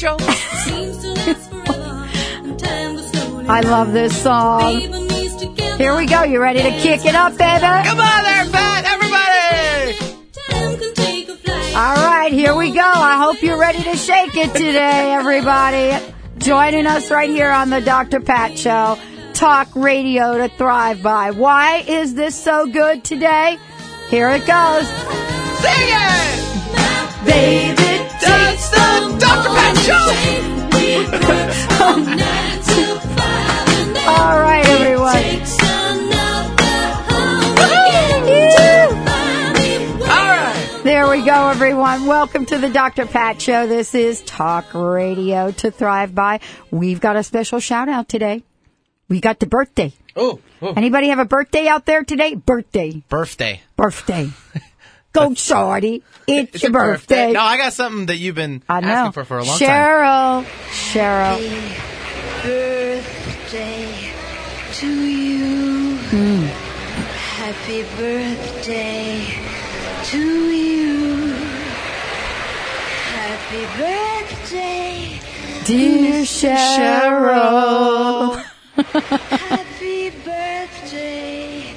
yawning. Turn it on, the Dr. Pat Show. I love this song. Here we go. You ready to kick it up, baby? Come on there, Pat, everybody! All right, here we go. I hope you're ready to shake it today, everybody. Joining us right here on the Dr. Pat Show. Talk radio to thrive by. Why is this so good today? Here it goes. Sing it! Baby, That's the Dr. Pat Show! All right, everyone. All right. There we go, everyone. Welcome to the Dr. Pat Show. This is Talk Radio to Thrive By. We've got a special shout out today. We got the birthday. Oh, oh. Anybody have a birthday out there today? Birthday. birthday. Birthday. Go, shorty. It's, It's your a birthday. No, I got something that you've been I know. asking for for a long time. Cheryl. Cheryl. Happy birthday to you. Hmm. Happy birthday to you. Happy birthday. Dear Cheryl. Happy birthday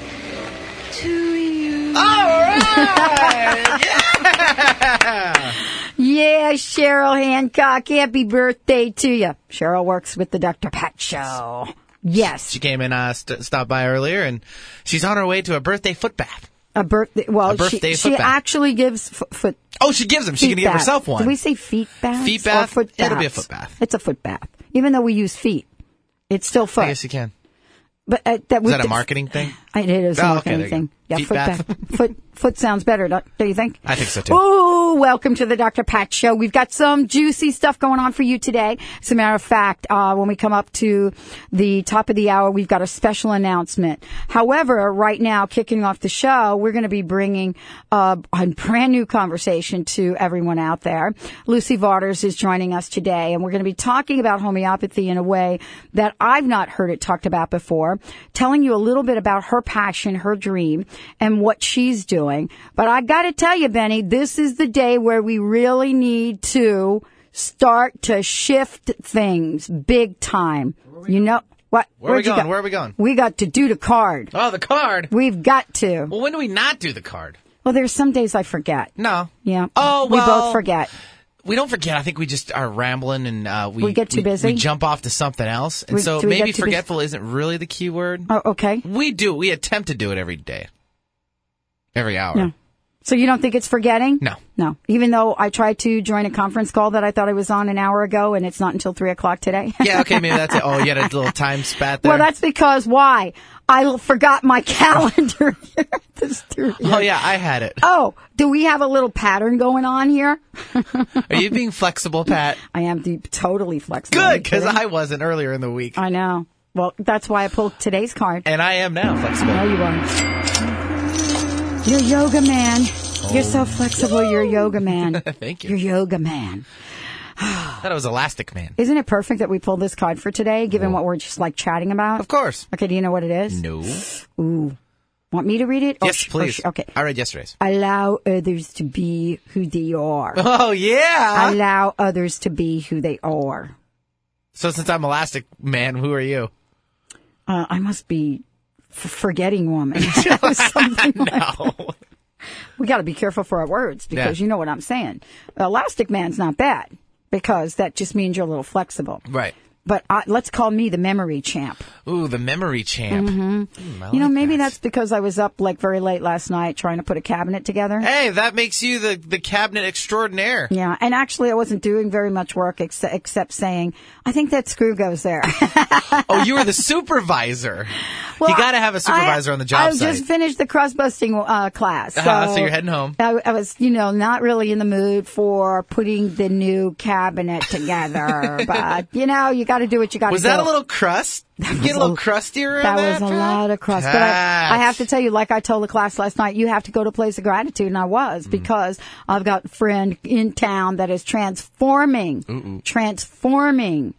to you. All right! Yeah, yeah, Cheryl Hancock. Happy birthday to you. Cheryl works with the Dr. Pat Show. Yes. She came in, uh, st- stopped by earlier, and she's on her way to a birthday foot bath. A birthday. Well, A birthday she, she bath. actually gives f- foot. Oh, she gives them. She can give herself one. Do we say feet bath? Feet bath? Foot It'll be a foot bath. It's a foot bath. Even though we use feet, it's still foot. I guess you can. But uh, that Is that a marketing thing? It is a Oh, okay, marketing there you go. Yeah, Feet foot bath. foot foot sounds better, don't, do you think? I think so, too. Oh, welcome to the Dr. Pat Show. We've got some juicy stuff going on for you today. As a matter of fact, uh, when we come up to the top of the hour, we've got a special announcement. However, right now, kicking off the show, we're going to be bringing uh, a brand new conversation to everyone out there. Lucy Vaughters is joining us today, and we're going to be talking about homeopathy in a way that I've not heard it talked about before, telling you a little bit about her passion, her dream, and what she's doing. But I got to tell you, Benny, this is the day where we really need to start to shift things big time. You know what? Where are we going? go? Where are we going? We got to do the card. Oh, the card. We've got to. Well, when do we not do the card? Well, there's some days I forget. No. Yeah. Oh, we well, both forget. We don't forget. I think we just are rambling and uh, we We get too busy? We jump off to something else, and We- so maybe get too busy? forgetful isn't really the key word. Oh, okay. We do. We attempt to do it every day, every hour. No. So you don't think it's forgetting? No. No. Even though I tried to join a conference call that I thought I was on an hour ago, and it's not until three o'clock today. Yeah. Okay. Maybe that's it. Oh, you had a little time spat there. well, that's because why? I forgot my calendar here at the studio. Oh yeah, I had it. Oh, do we have a little pattern going on here? Are you being flexible, Pat? I am deep, totally flexible. Good, because? I wasn't earlier in the week, I know. Well, that's why I pulled today's card. and I am now flexible. There you are. You're yoga man. You're so flexible. You're yoga man. Thank you. You're yoga man. I thought it was Elastic Man. Isn't it perfect that we pulled this card for today, given what we're just like chatting about? Of course. Okay, do you know what it is? No. Ooh. Want me to read it? Or Yes, sh- or please. sh- okay. I read yesterday's. Allow others to be who they are. Oh yeah. Allow others to be who they are. So since I'm Elastic Man, who are you? Uh, I must be forgetting woman. Something like- No. we got to be careful for our words because Yeah. you know what I'm saying. Elastic man's not bad because that just means you're a little flexible. right. But uh, let's call me the memory champ. Ooh, the memory champ. Mm, I You know, like maybe that. that's because I was up like very late last night trying to put a cabinet together. Hey, that makes you the the cabinet extraordinaire. Yeah, and actually, I wasn't doing very much work except, except saying, "I think that screw goes there." Oh, you were the supervisor. you got to have a supervisor I- on the job I site. just finished the crust busting uh, class, Uh-huh, so you're heading home. I, I was, you know, not really in the mood for putting the new cabinet together, but you know, you got to do what you got to do. was that a little crust? Was get a little crustier. That that? was a lot of crust. But I, I have to tell you, like I told the class last night, you have to go to a place of gratitude, and I Mm. was because I've got a friend in town that is transforming, transforming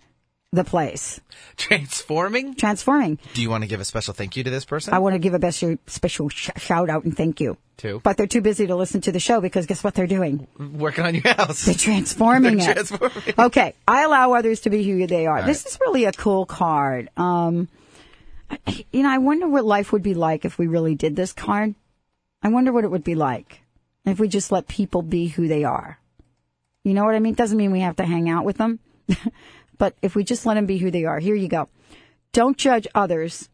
the place. Transforming? Transforming. Do you want to give a special thank you to this person? I want to give a best special sh- shout out and thank you. Too. But they're too busy to listen to the show because guess what they're doing? Working on your house. They're transforming They're it. transforming. Okay, I allow others to be who they are. this is really a cool card. Um, you know, I wonder what life would be like if we really did this card. I wonder what it would be like if we just let people be who they are. You know what I mean? Doesn't mean we have to hang out with them, but if we just let them be who they are. Here you go. Don't judge others.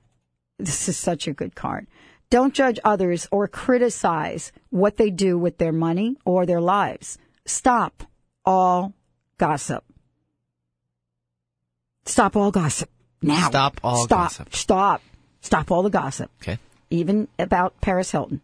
This is such a good card. Don't judge others or criticize what they do with their money or their lives. Stop all gossip. Stop all gossip now. Stop all Stop. gossip. Stop. Stop all the gossip, Okay. even about Paris Hilton.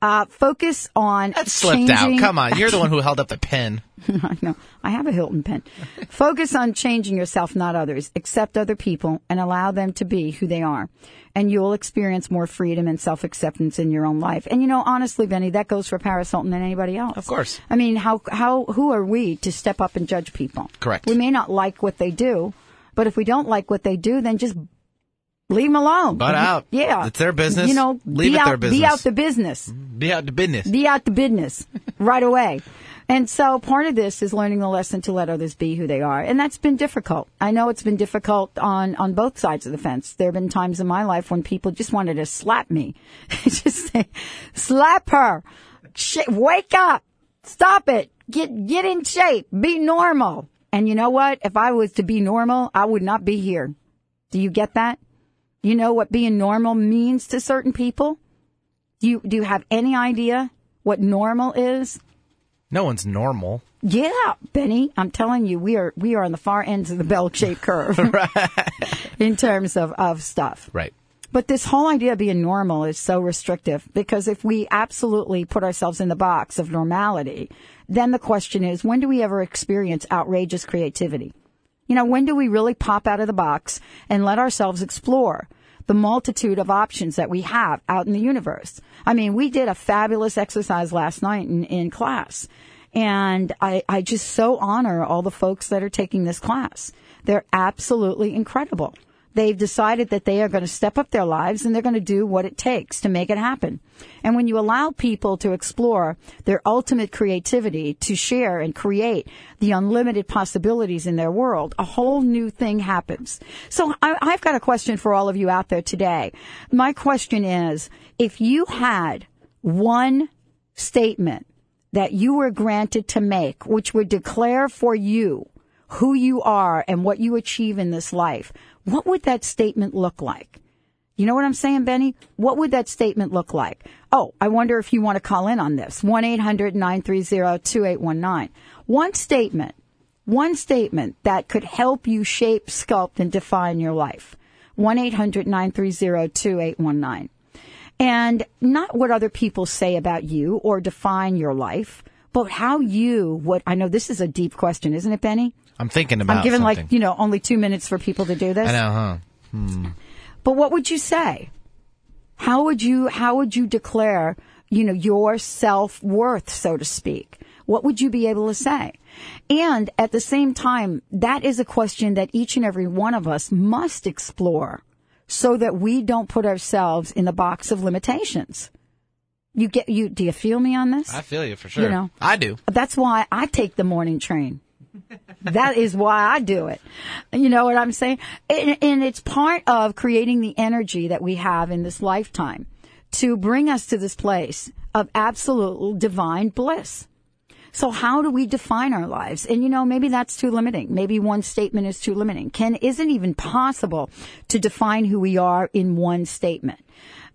Uh, focus on That slipped out. Come on. You're the one who held up the pen. I know. I have a Hilton pen. Focus on changing yourself, not others. Accept other people and allow them to be who they are. And you'll experience more freedom and self acceptance in your own life. And you know, honestly, Benny, that goes for Paris Hilton than anybody else. Of course. I mean, how, how, who are we to step up and judge people? Correct. We may not like what they do, but if we don't like what they do, then just leave them alone. Butt out. Yeah. It's their business. You know, Leave be it out, their Be out the business Be out the business. be out the business right away. And so part of this is learning the lesson to let others be who they are. And that's been difficult. I know it's been difficult on, on both sides of the fence. There have been times in my life when people just wanted to slap me. just say, slap her. Sh- wake up. Stop it. Get, get in shape. Be normal. And you know what? If I was to be normal, I would not be here. Do you get that? You know what being normal means to certain people? Do you, do you have any idea what normal is? No one's normal. Yeah, Benny, I'm telling you, we are we are on the far ends of the bell-shaped curve in terms of of stuff. Right. But this whole idea of being normal is so restrictive because if we absolutely put ourselves in the box of normality, then the question is, when do we ever experience outrageous creativity? You know, when do we really pop out of the box and let ourselves explore the multitude of options that we have out in the universe? I mean, we did a fabulous exercise last night in, in class. And I, I just so honor all the folks that are taking this class. They're absolutely incredible. They've decided that they are going to step up their lives and they're going to do what it takes to make it happen. And when you allow people to explore their ultimate creativity, to share and create the unlimited possibilities in their world, a whole new thing happens. So I, I've got a question for all of you out there today. My question is, if you had one statement that you were granted to make, which would declare for you who you are and what you achieve in this life, what would that statement look like? You know what I'm saying, Benny? What would that statement look like? Oh, I wonder if you want to call in on this. 1-800-930-2819. One statement, one statement that could help you shape, sculpt, and define your life. 1-800-930-2819. And not what other people say about you or define your life, but how you, what, I know this is a deep question, isn't it, Benny? I'm thinking about I'm giving something. like, you know, only two minutes for people to do this. I know, huh? Hmm. But what would you say? How would you how would you declare, you know, your self-worth, so to speak? What would you be able to say? And at the same time, that is a question that each and every one of us must explore so that we don't put ourselves in the box of limitations. You get you do you feel me on this? I feel you for sure. You know. I do. That's why I take the morning train. That is why I do it. You know what I'm saying? And, and it's part of creating the energy that we have in this lifetime to bring us to this place of absolute divine bliss. So how do we define our lives? And you know, maybe that's too limiting. Maybe one statement is too limiting. Can, isn't even possible to define who we are in one statement.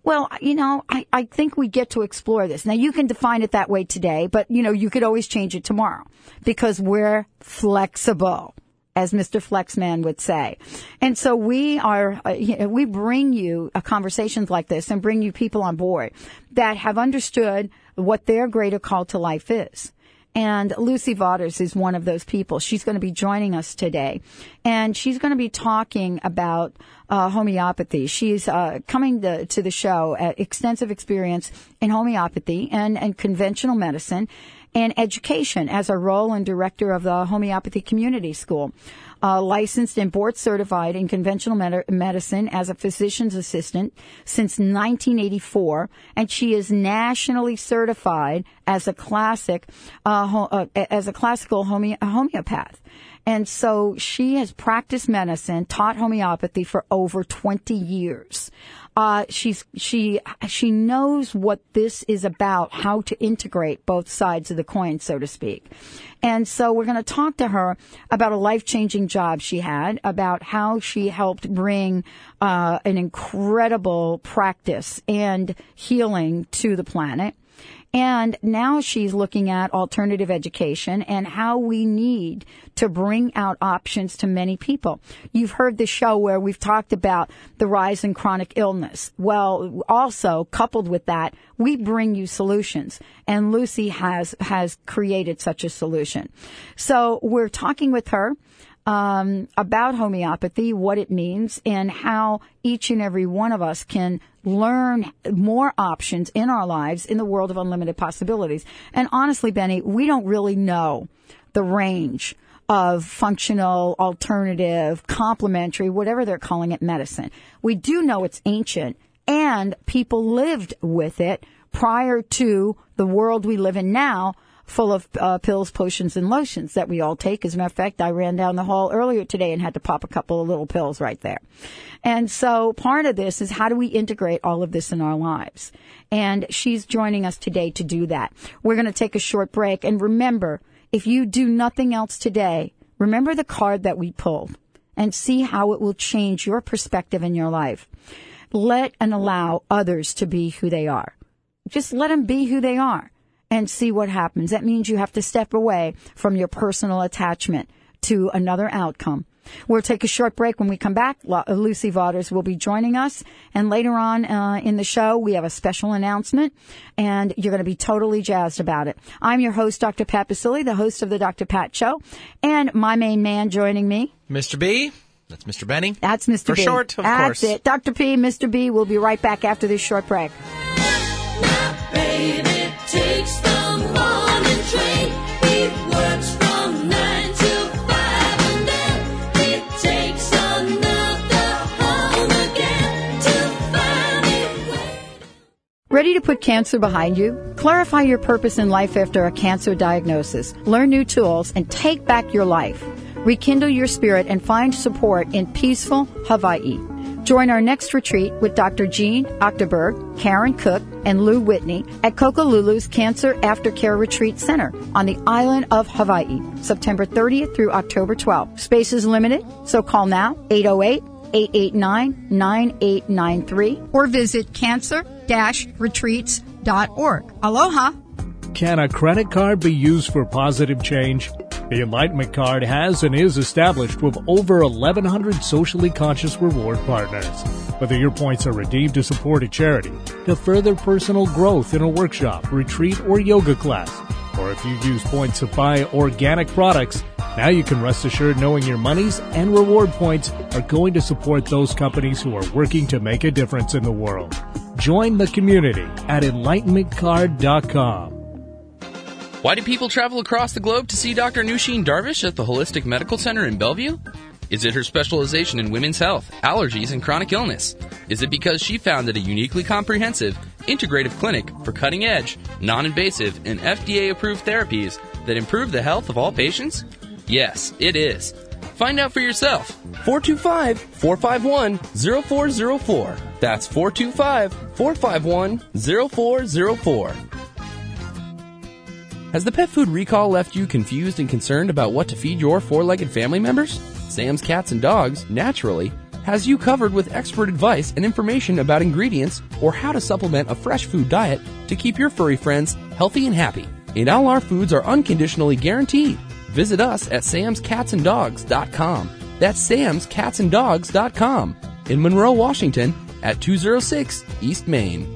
Well, you know, I, I think we get to explore this. Now you can define it that way today, but you know, you could always change it tomorrow because we're flexible. As Mr. Flexman would say. And so we are, uh, we bring you uh, conversations like this and bring you people on board that have understood what their greater call to life is. And Lucy Waters is one of those people. She's going to be joining us today. And she's going to be talking about uh, homeopathy. She's uh, coming to, to the show at extensive experience in homeopathy and, and conventional medicine and education as a role and director of the homeopathy community school. uh, licensed and board certified in conventional med- medicine as a physician's assistant since 1984, and she is nationally certified as a classic, uh, ho- uh, as a classical home- homeopath. And so she has practiced medicine, taught homeopathy for over 20 years. Uh, she's, she, she knows what this is about, how to integrate both sides of the coin, so to speak. And so we're going to talk to her about a life changing job she had, about how she helped bring uh, an incredible practice and healing to the planet. And now she's looking at alternative education and how we need to bring out options to many people. You've heard the show where we've talked about the rise in chronic illness. Well, also coupled with that, we bring you solutions and Lucy has, has created such a solution. So we're talking with her um, about homeopathy, what it means, and how each and every one of us can learn more options in our lives in the world of unlimited possibilities. And honestly, Benny, we don't really know the range of functional, alternative, complementary, whatever they're calling it, medicine. We do know it's ancient and people lived with it prior to the world we live in now full of uh, pills, potions, and lotions that we all take. As a matter of fact, I ran down the hall earlier today and had to pop a couple of little pills right there. And so part of this is how do we integrate all of this in our lives? And she's joining us today to do that. We're going to take a short break. And remember, if you do nothing else today, remember the card that we pulled and see how it will change your perspective in your life. Let and allow others to be who they are. Just let them be who they are and see what happens. That means you have to step away from your personal attachment to another outcome. We'll take a short break. When we come back, Lucy Vaughters will be joining us. And later on uh, in the show, we have a special announcement, and you're going to be totally jazzed about it. I'm your host, Dr. Pat Baccili, the host of the Dr. Pat Show, and my main man joining me. Mr. B. That's Mr. Benny. That's Mr. For B. short, of That's course. it. Dr. P, Mr. B. We'll be right back after this short break. Ready to put cancer behind you? Clarify your purpose in life after a cancer diagnosis. Learn new tools and take back your life. Rekindle your spirit and find support in peaceful Hawaii. Join our next retreat with Dr. Jean Octoberg, Karen Cook, and Lou Whitney at Kokolulu's Cancer Aftercare Retreat Center on the island of Hawaii, September 30th through October 12th. Space is limited, so call now 808 889 9893 or visit cancer-retreats.org. Aloha! Can a credit card be used for positive change? The Enlightenment Card has and is established with over 1,100 socially conscious reward partners. Whether your points are redeemed to support a charity, to further personal growth in a workshop, retreat, or yoga class, or if you use points to buy organic products, now you can rest assured knowing your monies and reward points are going to support those companies who are working to make a difference in the world. Join the community at enlightenmentcard.com. Why do people travel across the globe to see Dr. Nooshin Darvish at the Holistic Medical Center in Bellevue? Is it her specialization in women's health, allergies, and chronic illness? Is it because she founded a uniquely comprehensive, integrative clinic for cutting edge, non invasive, and FDA approved therapies that improve the health of all patients? Yes, it is. Find out for yourself. 425 451 0404. That's 425 451 0404. Has the pet food recall left you confused and concerned about what to feed your four legged family members? Sam's Cats and Dogs, naturally, has you covered with expert advice and information about ingredients or how to supplement a fresh food diet to keep your furry friends healthy and happy. And all our foods are unconditionally guaranteed. Visit us at samscatsanddogs.com. That's samscatsanddogs.com in Monroe, Washington at 206 East Main.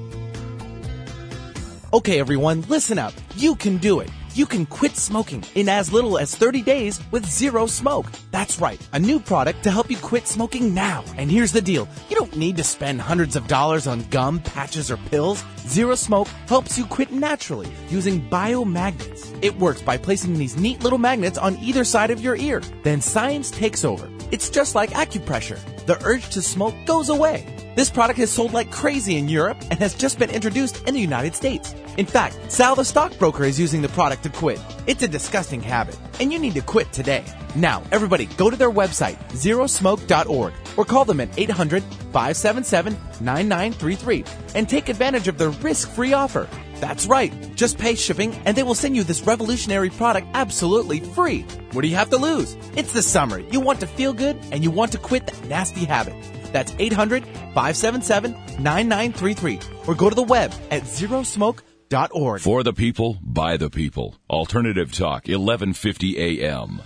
Okay, everyone, listen up. You can do it. You can quit smoking in as little as 30 days with Zero Smoke. That's right, a new product to help you quit smoking now. And here's the deal. You don't need to spend hundreds of dollars on gum, patches, or pills. Zero Smoke helps you quit naturally using biomagnets. It works by placing these neat little magnets on either side of your ear. Then science takes over. It's just like acupressure. The urge to smoke goes away. This product has sold like crazy in Europe and has just been introduced in the United States. In fact, Sal the stockbroker is using the product to quit. It's a disgusting habit, and you need to quit today. Now, everybody, go to their website, zerosmoke.org, or call them at 800 577 9933 and take advantage of their risk free offer. That's right, just pay shipping and they will send you this revolutionary product absolutely free. What do you have to lose? It's the summer. You want to feel good and you want to quit that nasty habit. That's 800 577 9933 or go to the web at zerosmoke.org. For the people, by the people. Alternative Talk, 1150 AM.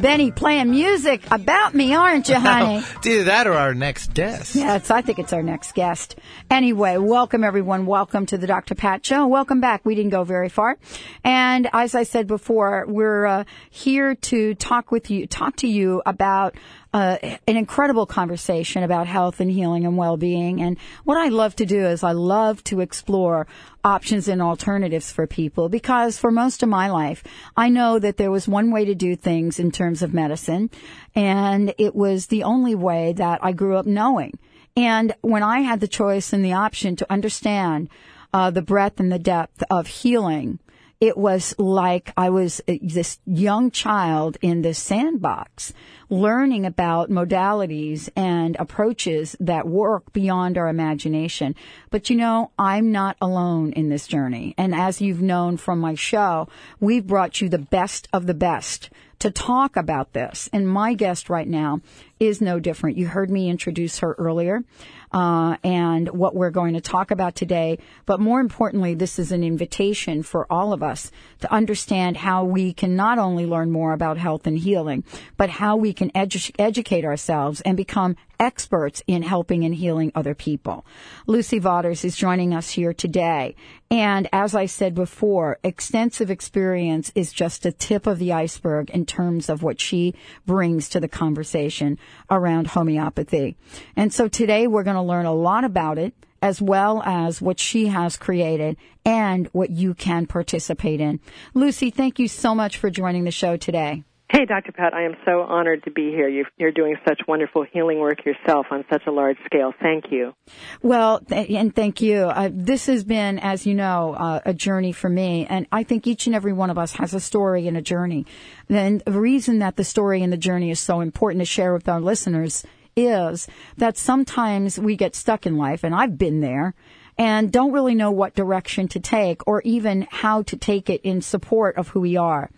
Benny playing music about me, aren't you, honey? Either that or our next guest. Yes, I think it's our next guest. Anyway, welcome everyone. Welcome to the Dr. Pat Show. Welcome back. We didn't go very far. And as I said before, we're uh, here to talk with you, talk to you about uh, an incredible conversation about health and healing and well-being. And what I love to do is I love to explore options and alternatives for people because for most of my life, I know that there was one way to do things in terms of medicine and it was the only way that I grew up knowing. And when I had the choice and the option to understand uh, the breadth and the depth of healing, it was like I was uh, this young child in this sandbox learning about modalities and approaches that work beyond our imagination. But you know, I'm not alone in this journey. And as you've known from my show, we've brought you the best of the best to talk about this. And my guest right now is no different. You heard me introduce her earlier. Uh, and what we're going to talk about today. But more importantly, this is an invitation for all of us to understand how we can not only learn more about health and healing, but how we can edu- educate ourselves and become experts in helping and healing other people. Lucy Waters is joining us here today. And as I said before, extensive experience is just a tip of the iceberg in terms of what she brings to the conversation around homeopathy. And so today we're going to learn a lot about it as well as what she has created and what you can participate in. Lucy, thank you so much for joining the show today. Hey, Dr. Pat, I am so honored to be here. you you're doing such wonderful healing work yourself on such a large scale. Thank you. Well, th- and thank you. Uh, this has been, as you know, uh, a journey for me, and I think each and every one of us has a story and a journey. And the reason that the story and the journey is so important to share with our listeners is that sometimes we get stuck in life, and I've been there, and don't really know what direction to take or even how to take it in support of who we are.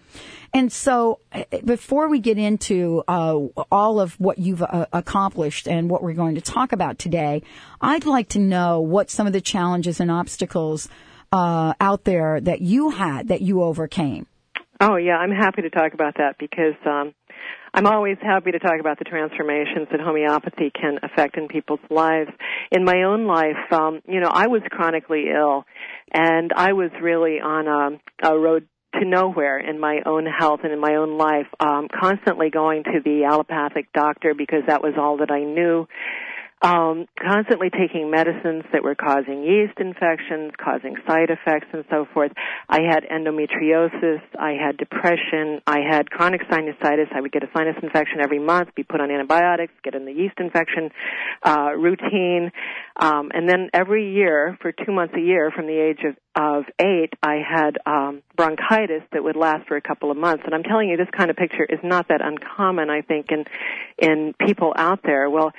And so, uh, before we get into uh, all of what you've uh, accomplished and what we're going to talk about today, I'd like to know what some of the challenges and obstacles uh, out there that you had that you overcame. Oh, yeah, I'm happy to talk about that because um, I'm always happy to talk about the transformations that homeopathy can affect in people's lives. In my own life, um, you know, I was chronically ill, and I was really on a, a road to nowhere in my own health and in my own life, um, constantly going to the allopathic doctor because that was all that I knew. Um, constantly taking medicines that were causing yeast infections, causing side effects, and so forth. I had endometriosis. I had depression. I had chronic sinusitis. I would get a sinus infection every month, be put on antibiotics, get in the yeast infection uh, routine, um, and then every year, for two months a year, from the age of of eight, I had um, bronchitis that would last for a couple of months. And I'm telling you, this kind of picture is not that uncommon. I think in in people out there. Well.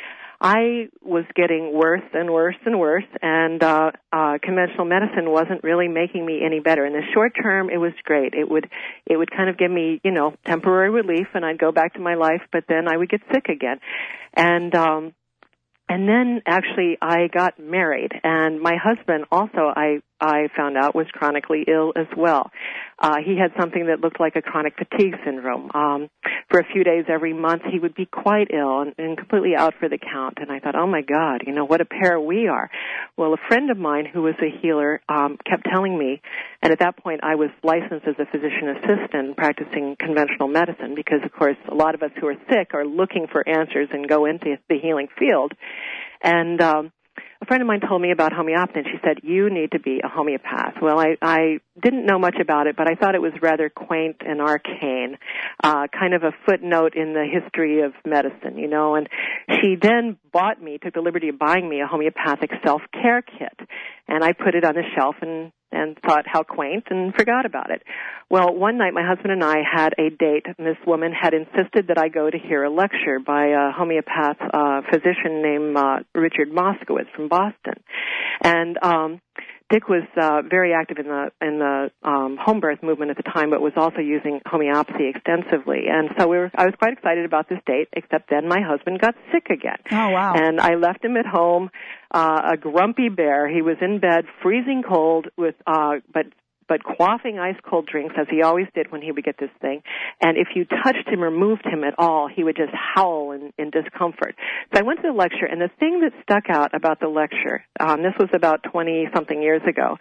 I was getting worse and worse and worse, and uh, uh, conventional medicine wasn't really making me any better. In the short term, it was great. It would it would kind of give me you know temporary relief, and I'd go back to my life. But then I would get sick again, and um, and then actually I got married, and my husband also I I found out was chronically ill as well. Uh, he had something that looked like a chronic fatigue syndrome. Um, for a few days every month, he would be quite ill and, and completely out for the count. And I thought, oh my God, you know what a pair we are. Well, a friend of mine who was a healer um, kept telling me, and at that point I was licensed as a physician assistant practicing conventional medicine because, of course, a lot of us who are sick are looking for answers and go into the healing field. And um, a friend of mine told me about homeopathy and she said you need to be a homeopath. Well i i didn't know much about it but i thought it was rather quaint and arcane uh kind of a footnote in the history of medicine you know? And she then bought me took the liberty of buying me a homeopathic self care kit and i put it on the shelf and and thought how quaint and forgot about it. Well, one night my husband and I had a date and this woman had insisted that I go to hear a lecture by a homeopath uh, physician named uh, Richard Moskowitz from Boston. And um Dick was uh, very active in the in the um, home birth movement at the time, but was also using homeopathy extensively. And so we were, I was quite excited about this date. Except then my husband got sick again. Oh wow! And I left him at home, uh, a grumpy bear. He was in bed, freezing cold, with uh, but but quaffing ice cold drinks as he always did when he would get this thing. And if you touched him or moved him at all, he would just howl in, in discomfort. So I went to the lecture, and the thing that stuck out about the lecture, um, this was about 20 something years ago,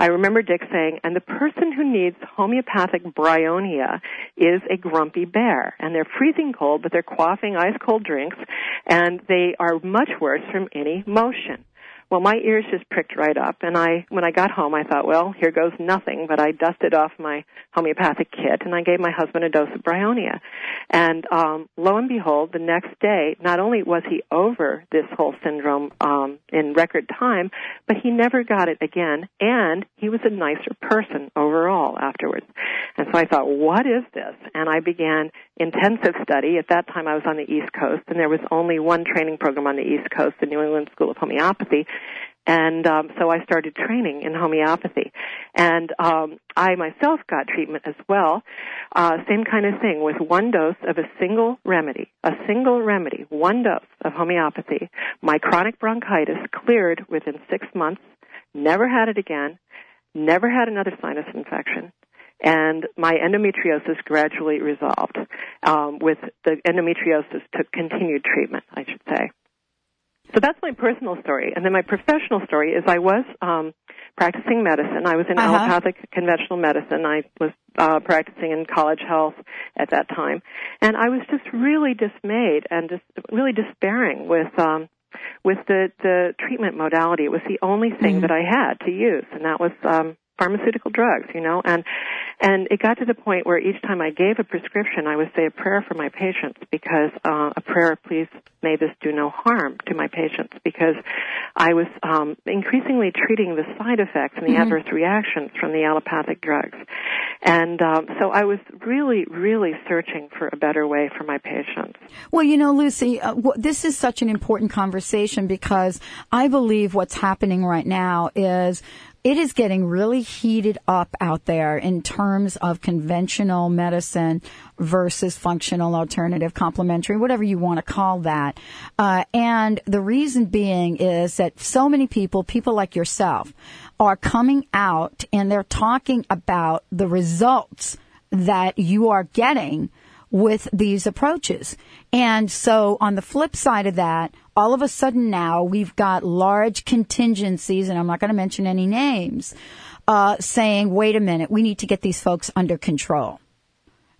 I remember Dick saying, and the person who needs homeopathic bryonia is a grumpy bear. And they're freezing cold, but they're quaffing ice cold drinks, and they are much worse from any motion. Well, my ears just pricked right up, and I, when I got home, I thought, well, here goes nothing. But I dusted off my homeopathic kit, and I gave my husband a dose of bryonia. And um, lo and behold, the next day, not only was he over this whole syndrome um, in record time, but he never got it again, and he was a nicer person overall afterwards. And so I thought, what is this? And I began intensive study. At that time, I was on the East Coast, and there was only one training program on the East Coast, the New England School of Homeopathy and um, so I started training in homeopathy. And um, I myself got treatment as well. Uh, same kind of thing with one dose of a single remedy, a single remedy, one dose of homeopathy. My chronic bronchitis cleared within six months. Never had it again. Never had another sinus infection. And my endometriosis gradually resolved. Um, with the endometriosis took continued treatment, I should say. So that's my personal story. And then my professional story is I was um, practicing medicine. I was in Uh-huh. allopathic conventional medicine. I was uh, practicing in college health at that time. And I was just really dismayed and just really despairing with um, with the, the treatment modality. It was the only thing that I had to use, and that was um, pharmaceutical drugs, you know, and and it got to the point where each time I gave a prescription, I would say a prayer for my patients because uh, a prayer, please may this do no harm to my patients because I was um, increasingly treating the side effects and the Mhm. adverse reactions from the allopathic drugs, and um, so I was really, really searching for a better way for my patients. Well, you know, Lucy, uh, w- this is such an important conversation because I believe what's happening right now is it is getting really heated up out there in terms of conventional medicine versus functional alternative complementary whatever you want to call that. Uh, and the reason being is that so many people people like yourself are coming out and they're talking about the results that you are getting with these approaches. And so on the flip side of that, all of a sudden now we've got large contingencies, and I'm not going to mention any names, uh, saying, wait a minute, we need to get these folks under control.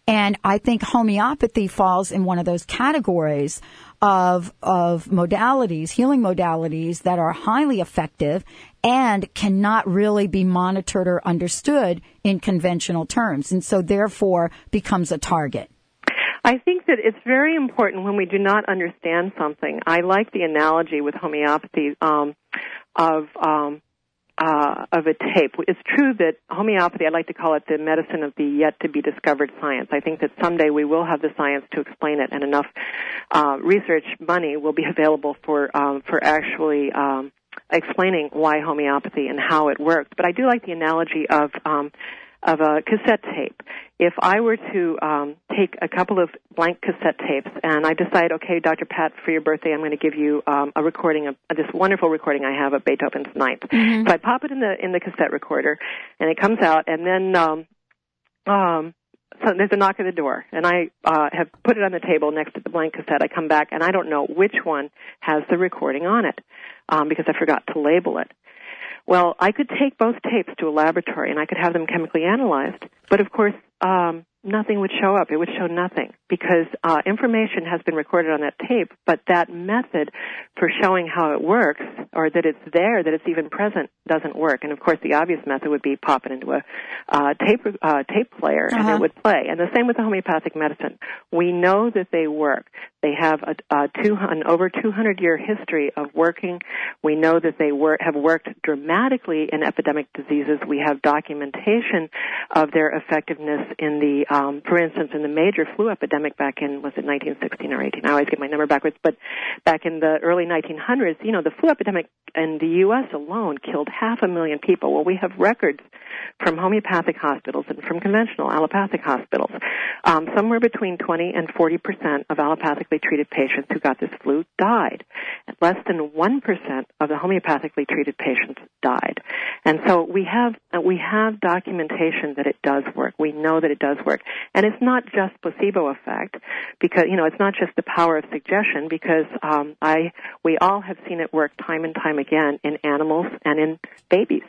And I think homeopathy falls in one of those categories of, of modalities, healing modalities that are highly effective and cannot really be monitored or understood in conventional terms. And so therefore becomes a target. I think that it's very important when we do not understand something. I like the analogy with homeopathy um, of um, uh, of a tape. It's true that homeopathy, I like to call it the medicine of the yet to be discovered science. I think that someday we will have the science to explain it, and enough uh, research money will be available for um, for actually um, explaining why homeopathy and how it works. But I do like the analogy of um, of a cassette tape. If I were to um, take a couple of blank cassette tapes and I decide, okay, Dr. Pat, for your birthday, I'm going to give you um, a recording of this wonderful recording I have of Beethoven's Ninth. So I pop it in the in the cassette recorder, and it comes out, and then um, um, so there's a knock at the door, and I uh, have put it on the table next to the blank cassette. I come back, and I don't know which one has the recording on it um, because I forgot to label it. Well, I could take both tapes to a laboratory and I could have them chemically analyzed, but of course, um, nothing would show up. It would show nothing because uh, information has been recorded on that tape, but that method for showing how it works or that it's there, that it's even present, doesn't work. And of course, the obvious method would be pop it into a uh, tape uh, tape player and Uh-huh. it would play. And the same with the homeopathic medicine. We know that they work. They have a, a two, an over 200 year history of working. We know that they work, have worked dramatically in epidemic diseases. We have documentation of their effectiveness in the, um, for instance, in the major flu epidemic back in was it 1916 or 18? I always get my number backwards, but back in the early 1900s, you know, the flu epidemic in the U.S. alone killed half a million people. Well, we have records from homeopathic hospitals and from conventional allopathic hospitals. Um, somewhere between 20 and 40 percent of allopathically treated patients who got this flu died. Less than 1 percent of the homeopathically treated patients died. And so we have we have documentation that it does work. We know that it does work, and it's not just placebo effect because you know it's not just the power of suggestion because um, I we all have seen it work time and time again in animals and in babies.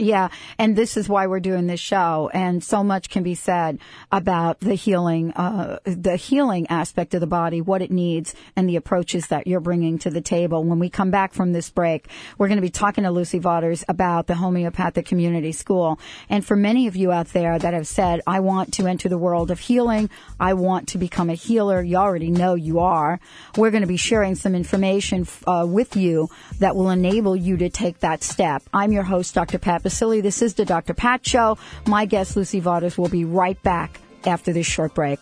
Yeah, and this is why we're doing this show, and so much can be said about the healing, uh, the healing aspect of the body, what it needs, and the approaches that you're bringing to the table. When we come back from this break, we're going to be talking to Lucy Vaughters about the homeopathic community school. And for many of you out there that have said, I want to enter the world of healing, I want to become a healer, you already know you are. We're going to be sharing some information uh, with you that will enable you to take that step. I'm your host, Dr. Pat Baccili. This is the Dr. Pat Show. My guest, Lucy Vaughters, will be right back after this short break.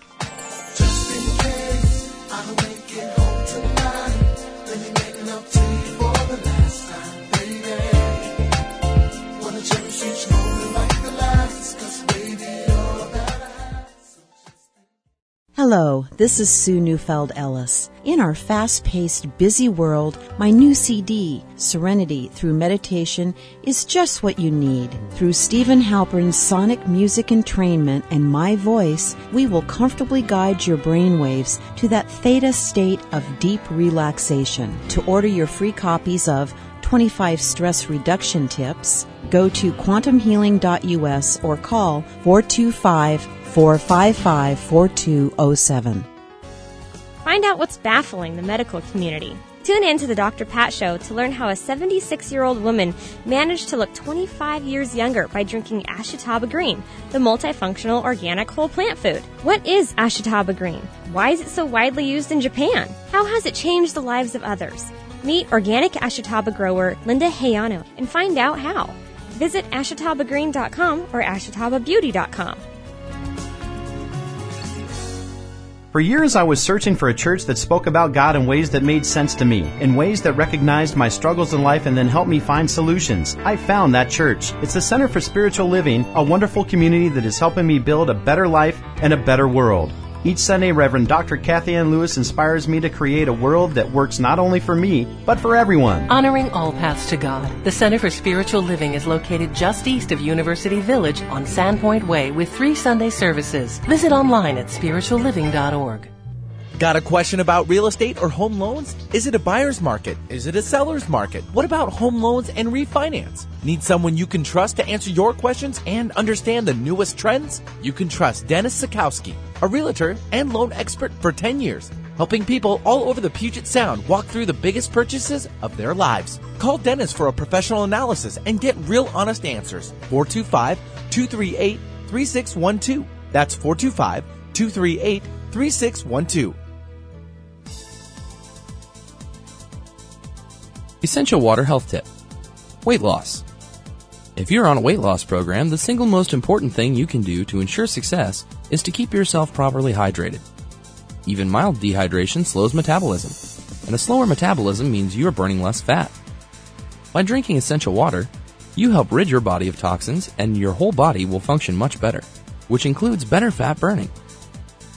Hello, this is Sue Neufeld Ellis. In our fast paced, busy world, my new CD, Serenity Through Meditation, is just what you need. Through Steven Halpern's sonic music entrainment and my voice, we will comfortably guide your brainwaves to that theta state of deep relaxation. To order your free copies of 25 stress reduction tips, go to quantumhealing.us or call 425 455 4207. Find out what's baffling the medical community. Tune in to the Dr. Pat Show to learn how a 76 year old woman managed to look 25 years younger by drinking Ashitaba Green, the multifunctional organic whole plant food. What is Ashitaba Green? Why is it so widely used in Japan? How has it changed the lives of others? Meet organic Ashitaba grower Linda Hayano and find out how. Visit ashitabagreen.com or ashitababeauty.com. For years, I was searching for a church that spoke about God in ways that made sense to me, in ways that recognized my struggles in life and then helped me find solutions. I found that church. It's the Center for Spiritual Living, a wonderful community that is helping me build a better life and a better world. Each Sunday, Reverend Dr. Kathianne Lewis inspires me to create a world that works not only for me, but for everyone. Honoring all paths to God, the Center for Spiritual Living is located just east of University Village on Sandpoint Way with three Sunday services. Visit online at spiritualliving.org. Got a question about real estate or home loans? Is it a buyer's market? Is it a seller's market? What about home loans and refinance? Need someone you can trust to answer your questions and understand the newest trends? You can trust Dennis Sikowski, a realtor and loan expert for 10 years, helping people all over the Puget Sound walk through the biggest purchases of their lives. Call Dennis for a professional analysis and get real honest answers. 425 238 3612. That's 425 238 3612. Essential water health tip. Weight loss. If you're on a weight loss program, the single most important thing you can do to ensure success is to keep yourself properly hydrated. Even mild dehydration slows metabolism, and a slower metabolism means you are burning less fat. By drinking essential water, you help rid your body of toxins and your whole body will function much better, which includes better fat burning.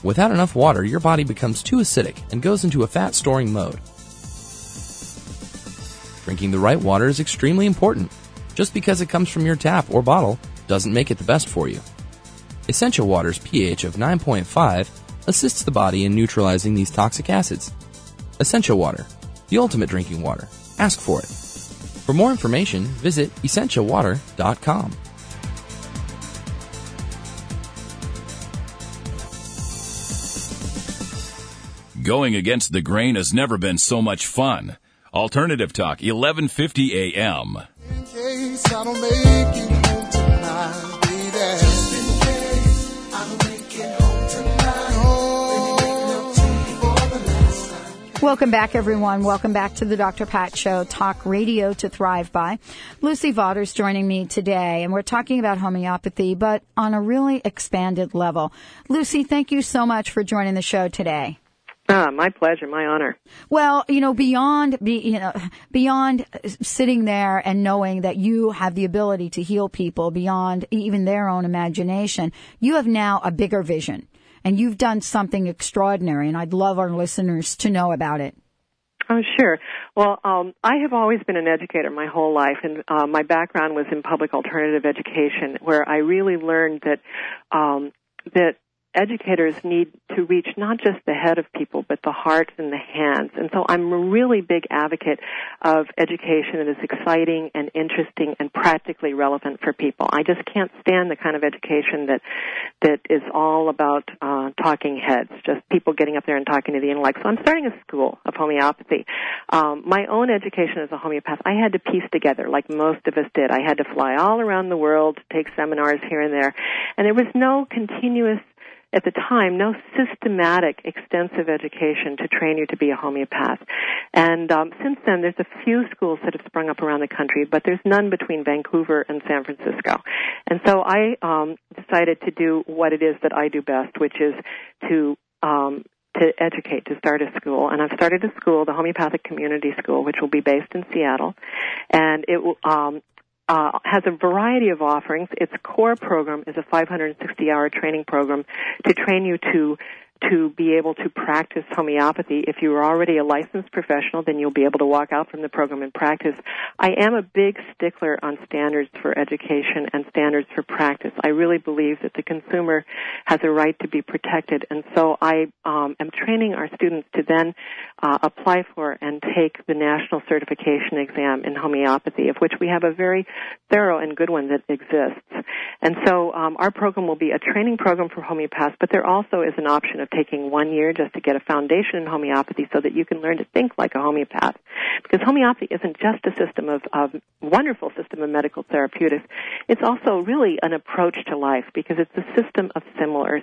Without enough water, your body becomes too acidic and goes into a fat storing mode. Drinking the right water is extremely important. Just because it comes from your tap or bottle doesn't make it the best for you. Essential water's pH of 9.5 assists the body in neutralizing these toxic acids. Essential water, the ultimate drinking water. Ask for it. For more information, visit essentialwater.com. Going against the grain has never been so much fun. Alternative Talk, 1150 AM. In case I don't make it home tonight, baby. Just in case I don't make it home tonight. Oh, Welcome back, everyone. Welcome back to the Dr. Pat Show, talk radio to thrive by. Lucy Vaughters joining me today, and we're talking about homeopathy, but on a really expanded level. Lucy, thank you so much for joining the show today. Ah, my pleasure, my honor. Well, you know, beyond be, you know, beyond sitting there and knowing that you have the ability to heal people beyond even their own imagination, you have now a bigger vision, and you've done something extraordinary. And I'd love our listeners to know about it. Oh, sure. Well, um, I have always been an educator my whole life, and uh, my background was in public alternative education, where I really learned that um, that educators need to reach not just the head of people, but the heart and the hands. And so I'm a really big advocate of education that is exciting and interesting and practically relevant for people. I just can't stand the kind of education that that is all about uh, talking heads, just people getting up there and talking to the intellect. So I'm starting a school of homeopathy. Um, my own education as a homeopath, I had to piece together, like most of us did. I had to fly all around the world, to take seminars here and there, and there was no continuous at the time, no systematic, extensive education to train you to be a homeopath. And um, since then, there's a few schools that have sprung up around the country, but there's none between Vancouver and San Francisco. And so I um, decided to do what it is that I do best, which is to um, to educate, to start a school. And I've started a school, the Homeopathic Community School, which will be based in Seattle. And it will, um, uh, has a variety of offerings. Its core program is a 560 hour training program to train you to to be able to practice homeopathy. If you are already a licensed professional, then you'll be able to walk out from the program and practice. I am a big stickler on standards for education and standards for practice. I really believe that the consumer has a right to be protected, and so I um, am training our students to then uh, apply for and take the national certification exam in homeopathy, of which we have a very thorough and good one that exists. And so um, our program will be a training program for homeopaths, but there also is an option of taking one year just to get a foundation in homeopathy so that you can learn to think like a homeopath. Because homeopathy isn't just a system of, of wonderful system of medical therapeutics. It's also really an approach to life because it's a system of similars.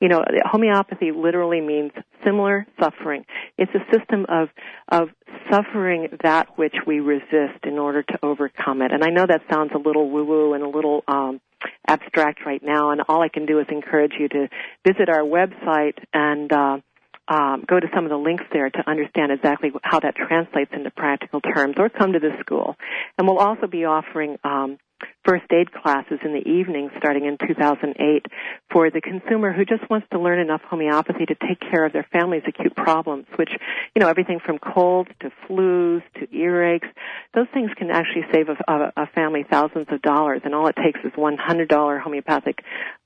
You know, homeopathy literally means similar suffering. It's a system of, of suffering that which we resist in order to overcome it. And I know that sounds a little woo woo and a little, um, abstract right now, and all I can do is encourage you to visit our website and uh, um, go to some of the links there to understand exactly how that translates into practical terms, or come to the school. And we'll also be offering um, first aid classes in the evening starting in 2008 for the consumer who just wants to learn enough homeopathy to take care of their family's acute problems, which, you know, everything from colds to flus to earaches, those things can actually save a, a, a family thousands of dollars, and all it takes is one hundred dollar homeopathic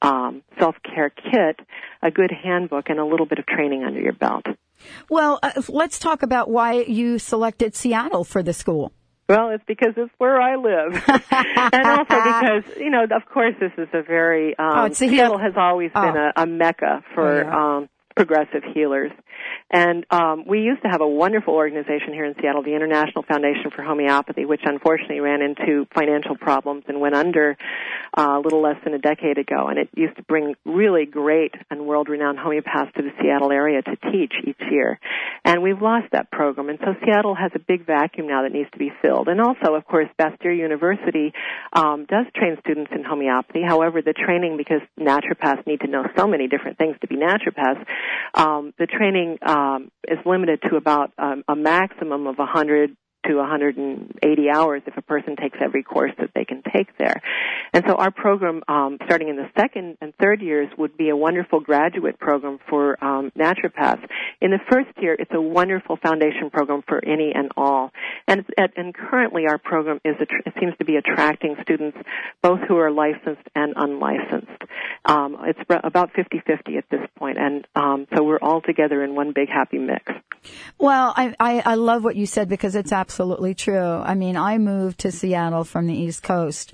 um, self care kit, a good handbook, and a little bit of training under your belt. Well, uh, let's talk about why you selected Seattle for the school. Well, it's because it's where I live, and also because you know, of course, this is a very um, Oh, a Seattle has always been Oh. a, a mecca for Oh, yeah. um, progressive healers, And um, we used to have a wonderful organization here in Seattle, the International Foundation for Homeopathy, which unfortunately ran into financial problems and went under uh, a little less than a decade ago. And it used to bring really great and world-renowned homeopaths to the Seattle area to teach each year. And we've lost that program. And so Seattle has a big vacuum now that needs to be filled. And also, of course, Bastyr University um, does train students in homeopathy. However, the training, because naturopaths need to know so many different things to be naturopaths, um, the training um, is limited to about um, a maximum of 100 to 180 hours if a person takes every course that they can take there. And so our program, um, starting in the second and third years, would be a wonderful graduate program for um, naturopaths. In the first year, it's a wonderful foundation program for any and all. And, and currently, our program is it seems to be attracting students both who are licensed and unlicensed. Um, it's about 50-50 at this point, and um, so we're all together in one big happy mix. Well, I, I, I love what you said because it's absolutely true. I mean, I moved to Seattle from the East Coast.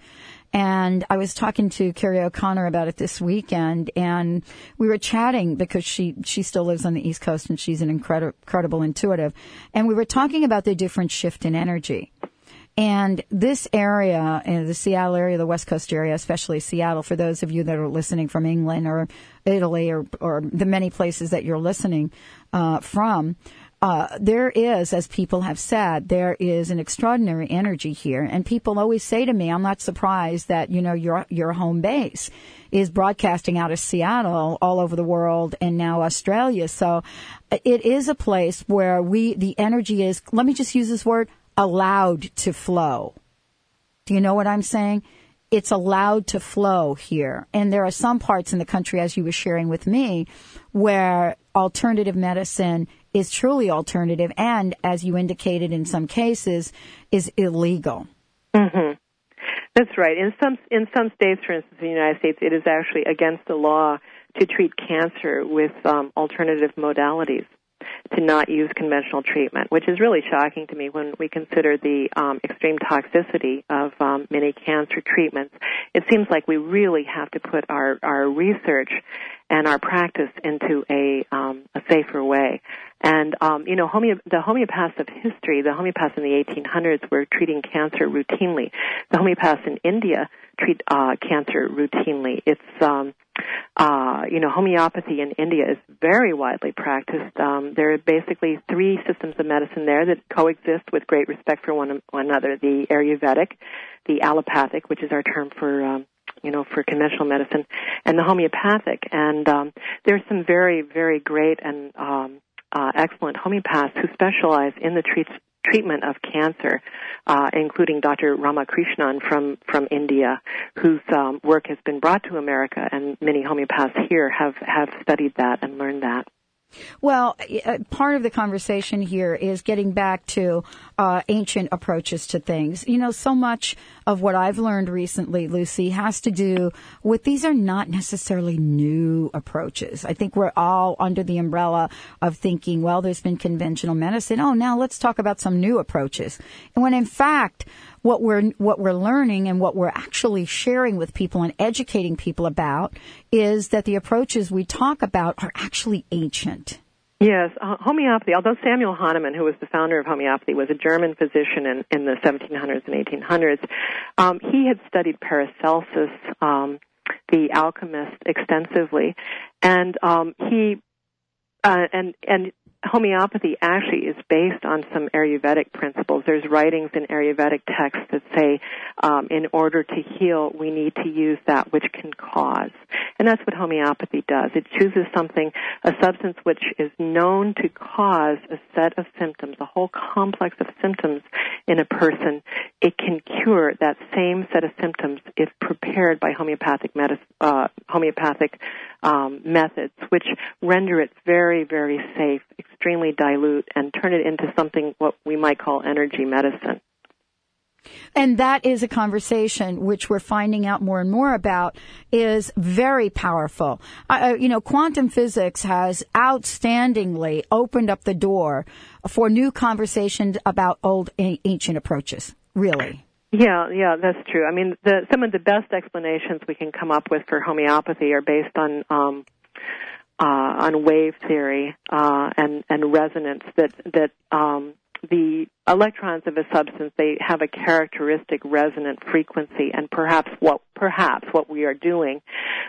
And I was talking to Carrie O'Connor about it this weekend, and we were chatting because she she still lives on the East Coast and she's an incredible incredible intuitive, and we were talking about the different shift in energy. And this area, uh, the Seattle area, the West Coast area, especially Seattle, for those of you that are listening from England or Italy or, or the many places that you're listening uh, from, uh, there is, as people have said, there is an extraordinary energy here, and people always say to me, "I'm not surprised that you know your your home base is broadcasting out of Seattle all over the world and now Australia." So it is a place where we the energy is. Let me just use this word: allowed to flow. Do you know what I'm saying? It's allowed to flow here, and there are some parts in the country, as you were sharing with me, where alternative medicine is truly alternative and, as you indicated in some cases, is illegal. hmm That's right. In some in some states, for instance, in the United States, it is actually against the law to treat cancer with um, alternative modalities, to not use conventional treatment, which is really shocking to me when we consider the um, extreme toxicity of um, many cancer treatments. It seems like we really have to put our our research and our practice into a um, a safer way. And um, you know, homeo- the homeopaths of history, the homeopaths in the 1800s were treating cancer routinely. The homeopaths in India treat uh, cancer routinely. It's um, uh, you know, homeopathy in India is very widely practiced. Um, there are basically three systems of medicine there that coexist with great respect for one, one another: the Ayurvedic, the allopathic, which is our term for um, you know, for conventional medicine, and the homeopathic. And um, there's some very, very great and um, uh, excellent homeopaths who specialize in the treat- treatment of cancer, uh, including Dr. Ramakrishnan from from India, whose um, work has been brought to America, and many homeopaths here have have studied that and learned that. Well, uh, part of the conversation here is getting back to uh, ancient approaches to things. You know, so much of what I've learned recently, Lucy, has to do with these are not necessarily new approaches. I think we're all under the umbrella of thinking, well, there's been conventional medicine. Oh, now let's talk about some new approaches. And when in fact, what we're what we're learning and what we're actually sharing with people and educating people about is that the approaches we talk about are actually ancient. Yes, uh, homeopathy. Although Samuel Hahnemann, who was the founder of homeopathy, was a German physician in, in the 1700s and 1800s, um, he had studied Paracelsus, um, the alchemist, extensively, and um, he uh, and and homeopathy actually is based on some Ayurvedic principles. There's writings in Ayurvedic texts that say, um, in order to heal, we need to use that which can cause, and that's what homeopathy does. It chooses something, a substance which is known to cause a set of symptoms, a whole complex of symptoms in a person. It can cure that same set of symptoms if prepared by homeopathic medicine, uh, homeopathic um, methods, which render it very, very safe, extremely dilute, and turn it into something what we might call energy medicine. And that is a conversation which we're finding out more and more about is very powerful. Uh, you know, quantum physics has outstandingly opened up the door for new conversations about old ancient approaches. Really. Yeah, yeah, that's true. I mean, the, some of the best explanations we can come up with for homeopathy are based on um, uh, on wave theory uh, and and resonance that that um, the electrons of a substance they have a characteristic resonant frequency and perhaps what perhaps what we are doing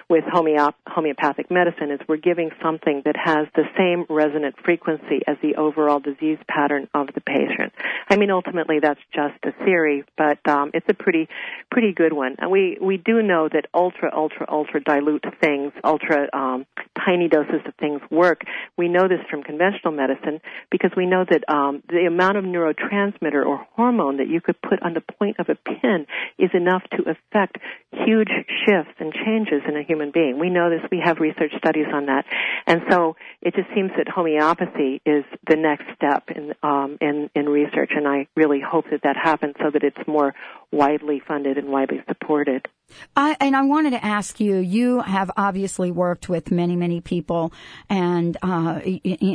with homeop- homeopathic medicine is we're giving something that has the same resonant frequency as the overall disease pattern of the patient. I mean ultimately that's just a theory but um, it's a pretty pretty good one. And we we do know that ultra ultra ultra dilute things ultra um, tiny doses of things work. We know this from conventional medicine because we know that um, the amount of neurotransmitter or hormone that you could put on the point of a pin is enough to affect huge shifts and changes in a human being. We know this. We have research studies on that, and so it just seems that homeopathy is the next step in um, in in research, and I really hope that that happens so that it's more widely funded and widely supported. I, and I wanted to ask you, you have obviously worked with many, many people and, uh,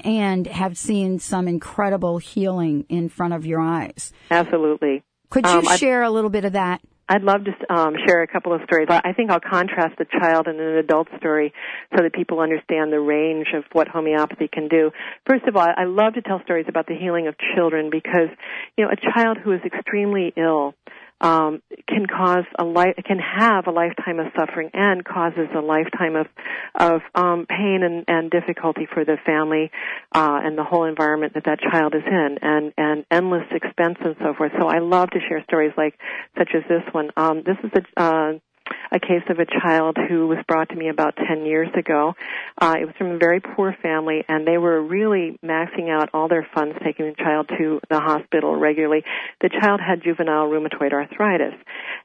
and have seen some incredible healing in front of your eyes. Absolutely. Could you Um, share a little bit of that? I'd love to um, share a couple of stories. I I think I'll contrast the child and an adult story so that people understand the range of what homeopathy can do. First of all, I love to tell stories about the healing of children because, you know, a child who is extremely ill um, can cause a life can have a lifetime of suffering and causes a lifetime of of um, pain and, and difficulty for the family uh, and the whole environment that that child is in, and and endless expense and so forth. So I love to share stories like such as this one. Um, this is a uh, a case of a child who was brought to me about 10 years ago. Uh, it was from a very poor family, and they were really maxing out all their funds taking the child to the hospital regularly. The child had juvenile rheumatoid arthritis,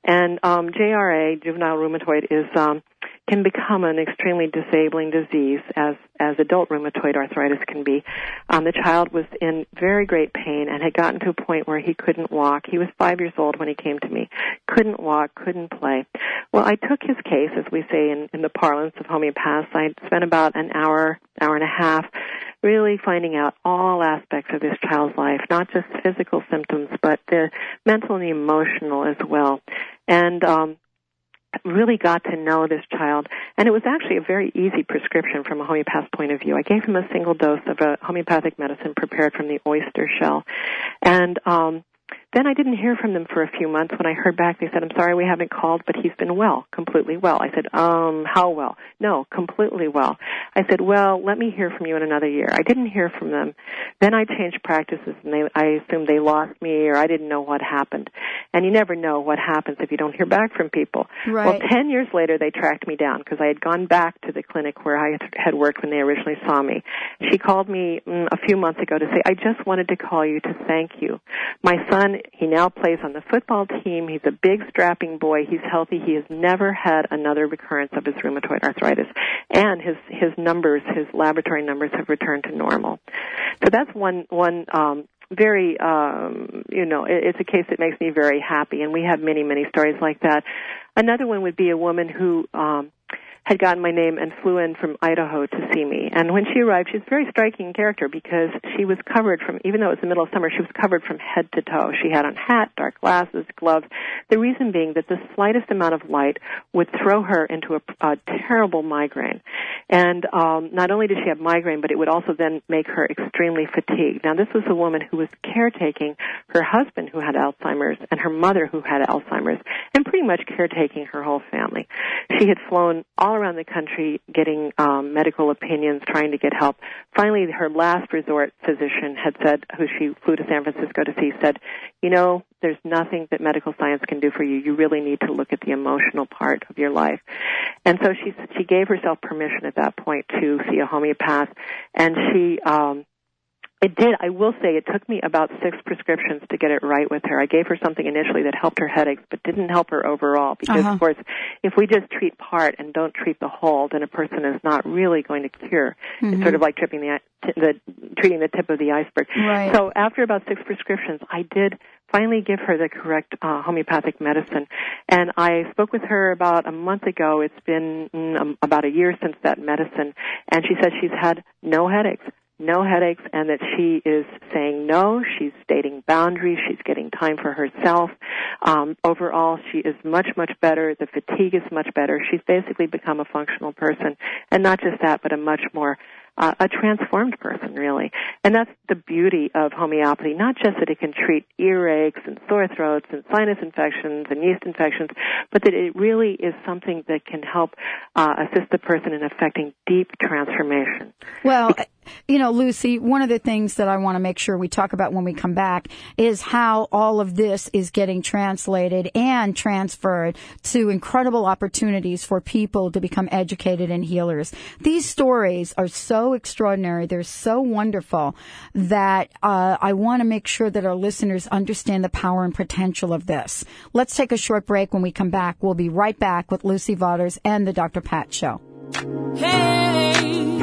and um, JRA, juvenile rheumatoid, is um, can become an extremely disabling disease as as adult rheumatoid arthritis can be. Um, the child was in very great pain and had gotten to a point where he couldn't walk. He was five years old when he came to me. Couldn't walk, couldn't play. Well, I took his case, as we say in, in the parlance of homeopaths. I spent about an hour, hour and a half, really finding out all aspects of this child's life, not just physical symptoms, but the mental and the emotional as well. And um, really got to know this child and it was actually a very easy prescription from a homeopath's point of view. I gave him a single dose of a homeopathic medicine prepared from the oyster shell. And um then I didn't hear from them for a few months. When I heard back, they said, "I'm sorry, we haven't called, but he's been well, completely well." I said, "Um, how well?" "No, completely well." I said, "Well, let me hear from you in another year." I didn't hear from them. Then I changed practices, and they, I assumed they lost me, or I didn't know what happened. And you never know what happens if you don't hear back from people. Right. Well, ten years later, they tracked me down because I had gone back to the clinic where I had worked when they originally saw me. She called me mm, a few months ago to say, "I just wanted to call you to thank you. My son, he now plays on the football team. He's a big, strapping boy. He's healthy. He has never had another recurrence of his rheumatoid arthritis, and his his numbers, his laboratory numbers, have returned to normal. So that's one one um, very um, you know it, it's a case that makes me very happy, and we have many many stories like that. Another one would be a woman who. Um, had gotten my name and flew in from Idaho to see me. And when she arrived, she's a very striking character because she was covered from, even though it was the middle of summer, she was covered from head to toe. She had on hat, dark glasses, gloves. The reason being that the slightest amount of light would throw her into a, a terrible migraine. And um, not only did she have migraine, but it would also then make her extremely fatigued. Now, this was a woman who was caretaking her husband who had Alzheimer's and her mother who had Alzheimer's, and pretty much caretaking her whole family. She had flown all around the country getting um, medical opinions, trying to get help. Finally, her last resort physician had said, who she flew to San Francisco to see, said, "You know, there's nothing that medical science can do for you. You really need to look at the emotional part of your life." And so she she gave herself permission at that point to see a homeopath, and she. um it did. I will say it took me about six prescriptions to get it right with her. I gave her something initially that helped her headaches, but didn't help her overall. Because Uh-huh. of course, if we just treat part and don't treat the whole, then a person is not really going to cure. It's Mhm. sort of like tripping the, the treating the tip of the iceberg. Right. So after about six prescriptions, I did finally give her the correct uh, homeopathic medicine. And I spoke with her about a month ago. It's been mm, um, about a year since that medicine, and she said she's had no headaches no headaches and that she is saying no she's stating boundaries she's getting time for herself Um, overall, she is much, much better. The fatigue is much better. She's basically become a functional person, and not just that, but a much more uh, a transformed person, really. And that's the beauty of homeopathy. Not just that it can treat earaches and sore throats and sinus infections and yeast infections, but that it really is something that can help uh, assist the person in affecting deep transformation. Well, you know, Lucy, one of the things that I want to make sure we talk about when we come back is how all of this is getting translated and transferred to incredible opportunities for people to become educated and healers. These stories are so extraordinary. They're so wonderful that uh, I want to make sure that our listeners understand the power and potential of this. Let's take a short break. When we come back, we'll be right back with Lucy Vaughters and the Dr. Pat Show. Hey,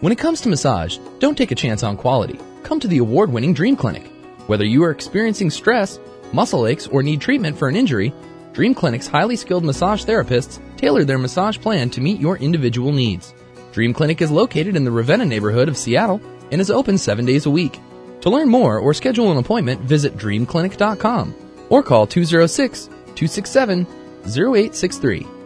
When it comes to massage, don't take a chance on quality. Come to the award winning Dream Clinic. Whether you are experiencing stress, muscle aches, or need treatment for an injury, Dream Clinic's highly skilled massage therapists tailor their massage plan to meet your individual needs. Dream Clinic is located in the Ravenna neighborhood of Seattle and is open seven days a week. To learn more or schedule an appointment, visit dreamclinic.com or call 206 267 0863.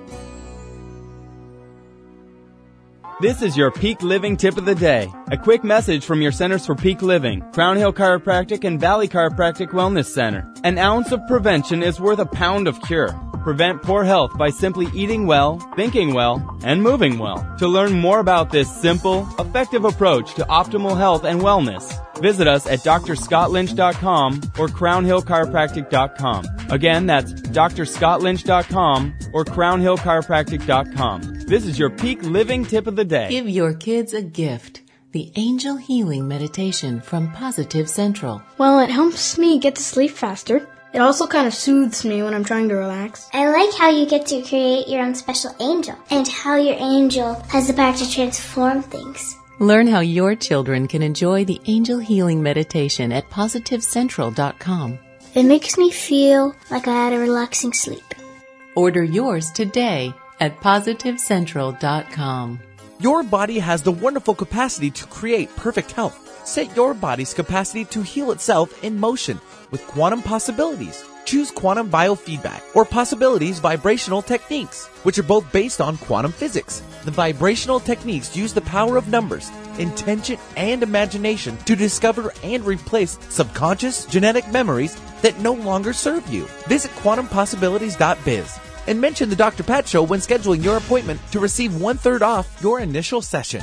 This is your peak living tip of the day. A quick message from your Centers for Peak Living, Crown Hill Chiropractic and Valley Chiropractic Wellness Center. An ounce of prevention is worth a pound of cure. Prevent poor health by simply eating well, thinking well, and moving well. To learn more about this simple, effective approach to optimal health and wellness, visit us at drscottlynch.com or crownhillchiropractic.com. Again, that's drscottlynch.com or crownhillchiropractic.com. This is your peak living tip of the day. Give your kids a gift. The Angel Healing Meditation from Positive Central. Well, it helps me get to sleep faster. It also kind of soothes me when I'm trying to relax. I like how you get to create your own special angel and how your angel has the power to transform things. Learn how your children can enjoy the Angel Healing Meditation at PositiveCentral.com. It makes me feel like I had a relaxing sleep. Order yours today at PositiveCentral.com. Your body has the wonderful capacity to create perfect health. Set your body's capacity to heal itself in motion with quantum possibilities. Choose quantum biofeedback or possibilities vibrational techniques, which are both based on quantum physics. The vibrational techniques use the power of numbers, intention, and imagination to discover and replace subconscious genetic memories that no longer serve you. Visit quantumpossibilities.biz and mention the Dr. Pat Show when scheduling your appointment to receive one third off your initial session.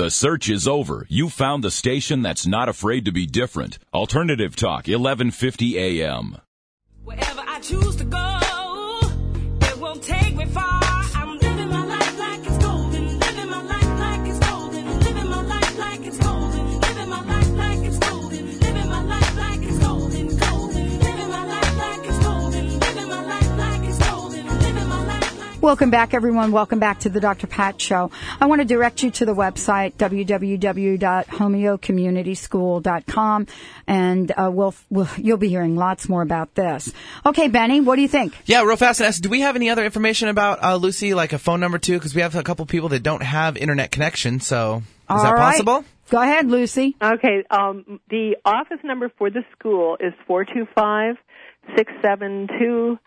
The search is over. You found the station that's not afraid to be different. Alternative Talk, 1150 AM. Wherever I choose to go, it won't take me far. Welcome back, everyone. Welcome back to the Dr. Pat Show. I want to direct you to the website, www.homeocommunityschool.com, and uh, we'll, we'll, you'll be hearing lots more about this. Okay, Benny, what do you think? Yeah, real fast and do we have any other information about uh, Lucy, like a phone number, too? Because we have a couple people that don't have internet connection, so is All that right. possible? Go ahead, Lucy. Okay, um, the office number for the school is 425 672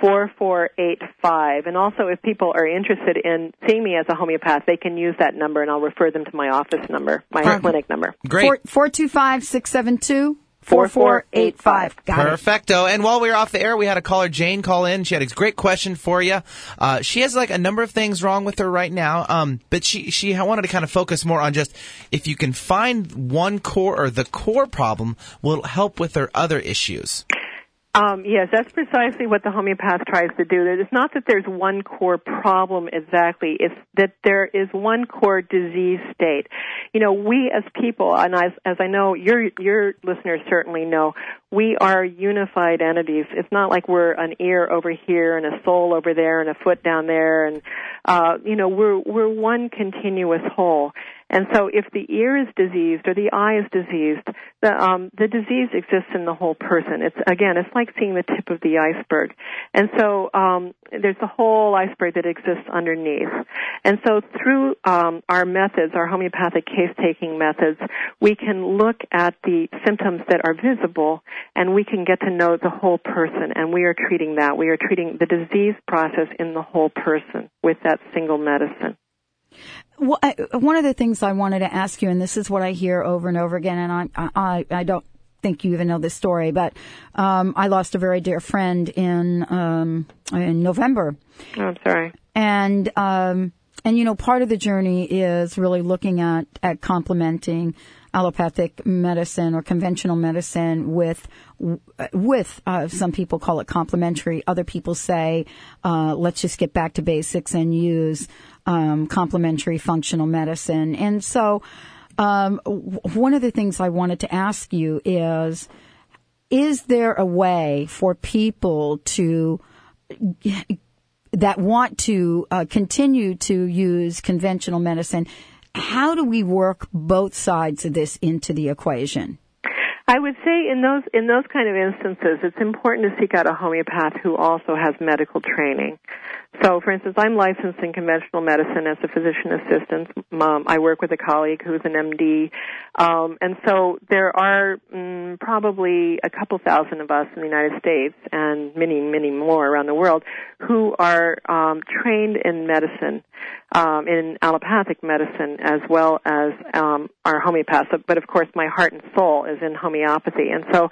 4485. And also, if people are interested in seeing me as a homeopath, they can use that number and I'll refer them to my office number, my clinic number. Great. 425 672 4485. Got it. Perfecto. And while we were off the air, we had a caller, Jane, call in. She had a great question for you. Uh, she has like a number of things wrong with her right now, um, but she she wanted to kind of focus more on just if you can find one core or the core problem will help with her other issues. Um, yes, that's precisely what the homeopath tries to do. It's not that there's one core problem exactly. It's that there is one core disease state. You know, we as people, and as, as I know your your listeners certainly know, we are unified entities. It's not like we're an ear over here and a soul over there and a foot down there, and uh, you know, we're we're one continuous whole. And so if the ear is diseased or the eye is diseased, the, um, the disease exists in the whole person. It's, again, it's like seeing the tip of the iceberg. And so, um, there's the whole iceberg that exists underneath. And so through, um, our methods, our homeopathic case-taking methods, we can look at the symptoms that are visible and we can get to know the whole person and we are treating that. We are treating the disease process in the whole person with that single medicine. Well, I, one of the things I wanted to ask you, and this is what I hear over and over again, and I, I, I don't think you even know this story, but um, I lost a very dear friend in um, in November. Oh, I'm sorry. And um, and you know, part of the journey is really looking at at complementing allopathic medicine or conventional medicine with with uh, some people call it complementary. Other people say, uh, let's just get back to basics and use um, complementary functional medicine. And so, um, one of the things I wanted to ask you is, is there a way for people to that want to uh, continue to use conventional medicine? How do we work both sides of this into the equation? I would say in those in those kind of instances, it's important to seek out a homeopath who also has medical training. So, for instance, I'm licensed in conventional medicine as a physician assistant. Um, I work with a colleague who's an MD, um, and so there are mm, probably a couple thousand of us in the United States, and many, many more around the world, who are um, trained in medicine, um, in allopathic medicine, as well as um, our homeopaths. But of course, my heart and soul is in homeopathy, and so.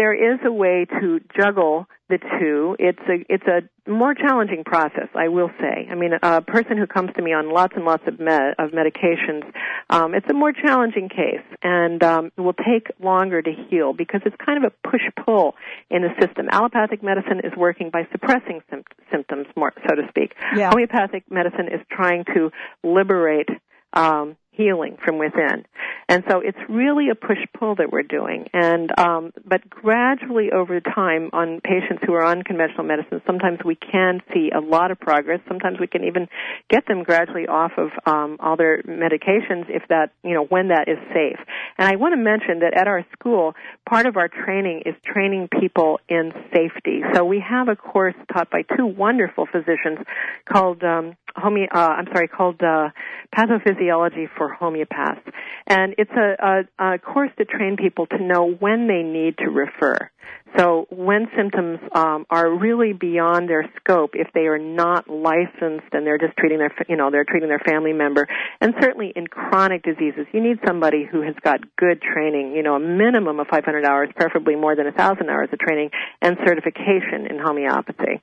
There is a way to juggle the two. It's a it's a more challenging process, I will say. I mean, a person who comes to me on lots and lots of med, of medications, um, it's a more challenging case, and um, it will take longer to heal because it's kind of a push pull in the system. Allopathic medicine is working by suppressing sym- symptoms, more so to speak. Yeah. Homeopathic medicine is trying to liberate um, healing from within. And so it's really a push pull that we're doing. And um, but gradually over time on patients who are on conventional medicine, sometimes we can see a lot of progress. Sometimes we can even get them gradually off of um, all their medications if that you know when that is safe. And I want to mention that at our school, part of our training is training people in safety. So we have a course taught by two wonderful physicians called um, home, uh, I'm sorry, called uh, Pathophysiology for Homeopaths, and it's a, a, a course to train people to know when they need to refer. So when symptoms um, are really beyond their scope, if they are not licensed and they're just treating their, you know, they're treating their family member, and certainly in chronic diseases, you need somebody who has got good training, you know, a minimum of 500 hours, preferably more than 1,000 hours of training and certification in homeopathy.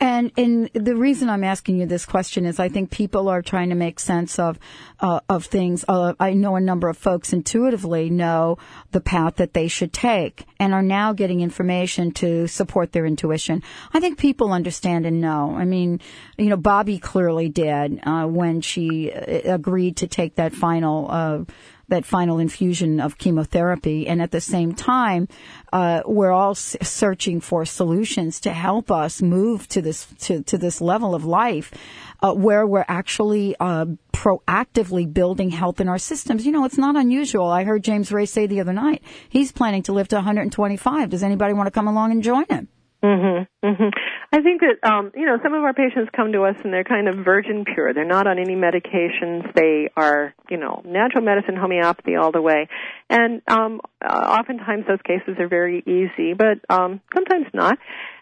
And and the reason I'm asking you this question is I think people are trying to make sense of uh, of things. Uh, I know a number of folks intuitively know the path that they should take and are now getting information to support their intuition. I think people understand and know. I mean, you know, Bobby clearly did uh, when she uh, agreed to take that final. That final infusion of chemotherapy. And at the same time, uh, we're all searching for solutions to help us move to this to, to this level of life. Uh, where we're actually uh, proactively building health in our systems. You know, it's not unusual. I heard James Ray say the other night he's planning to live to 125. Does anybody want to come along and join him? Mhm. Mhm. I think that um, you know some of our patients come to us and they're kind of virgin pure. They're not on any medications. They are you know natural medicine, homeopathy all the way, and um, uh, oftentimes those cases are very easy, but um, sometimes not.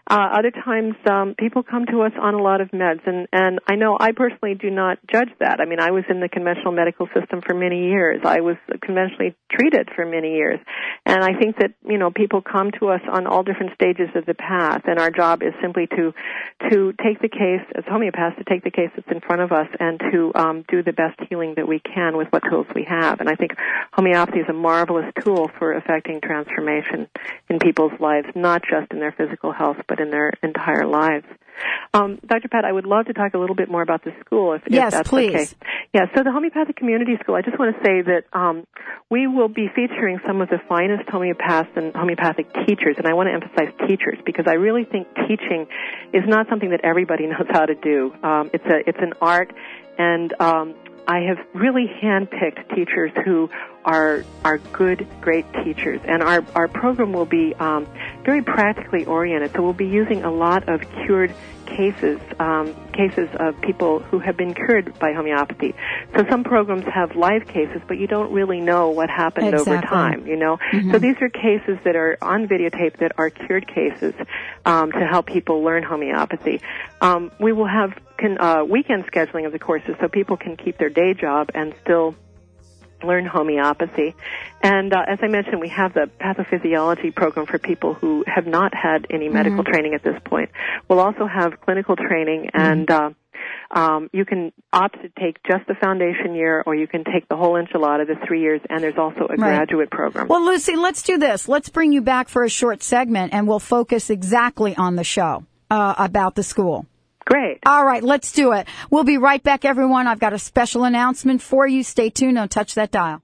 Uh, other times, um, people come to us on a lot of meds, and and I know I personally do not judge that. I mean, I was in the conventional medical system for many years. I was conventionally treated for many years, and I think that you know people come to us on all different stages of the path, and our job is simply to to take the case as homeopaths to take the case that's in front of us and to um, do the best healing that we can with what tools we have. And I think homeopathy is a marvelous tool for affecting transformation in people's lives, not just in their physical health, but in their entire lives. Um, Dr. Pat, I would love to talk a little bit more about the school, if, Yes, if that's please. okay. Yeah, so the Homeopathic Community School, I just want to say that um, we will be featuring some of the finest homeopaths and homeopathic teachers, and I want to emphasize teachers because I really think teaching is not something that everybody knows how to do. Um, it's a it's an art, and um, I have really handpicked teachers who are are good, great teachers, and our our program will be um, very practically oriented. So we'll be using a lot of cured cases, um, cases of people who have been cured by homeopathy. So some programs have live cases, but you don't really know what happened over time. You know, Mhm. so these are cases that are on videotape that are cured cases um, to help people learn homeopathy. Um, we will have can, uh, weekend scheduling of the courses so people can keep their day job and still learn homeopathy. And uh, as I mentioned, we have the pathophysiology program for people who have not had any medical Mhm. training at this point. We'll also have clinical training and uh, um, you can opt to take just the foundation year or you can take the whole enchilada, the three years, and there's also a Right. graduate program. Well, Lucy, let's do this. Let's bring you back for a short segment and we'll focus exactly on the show uh, about the school. Great. All right, let's do it. We'll be right back, everyone. I've got a special announcement for you. Stay tuned. Don't touch that dial.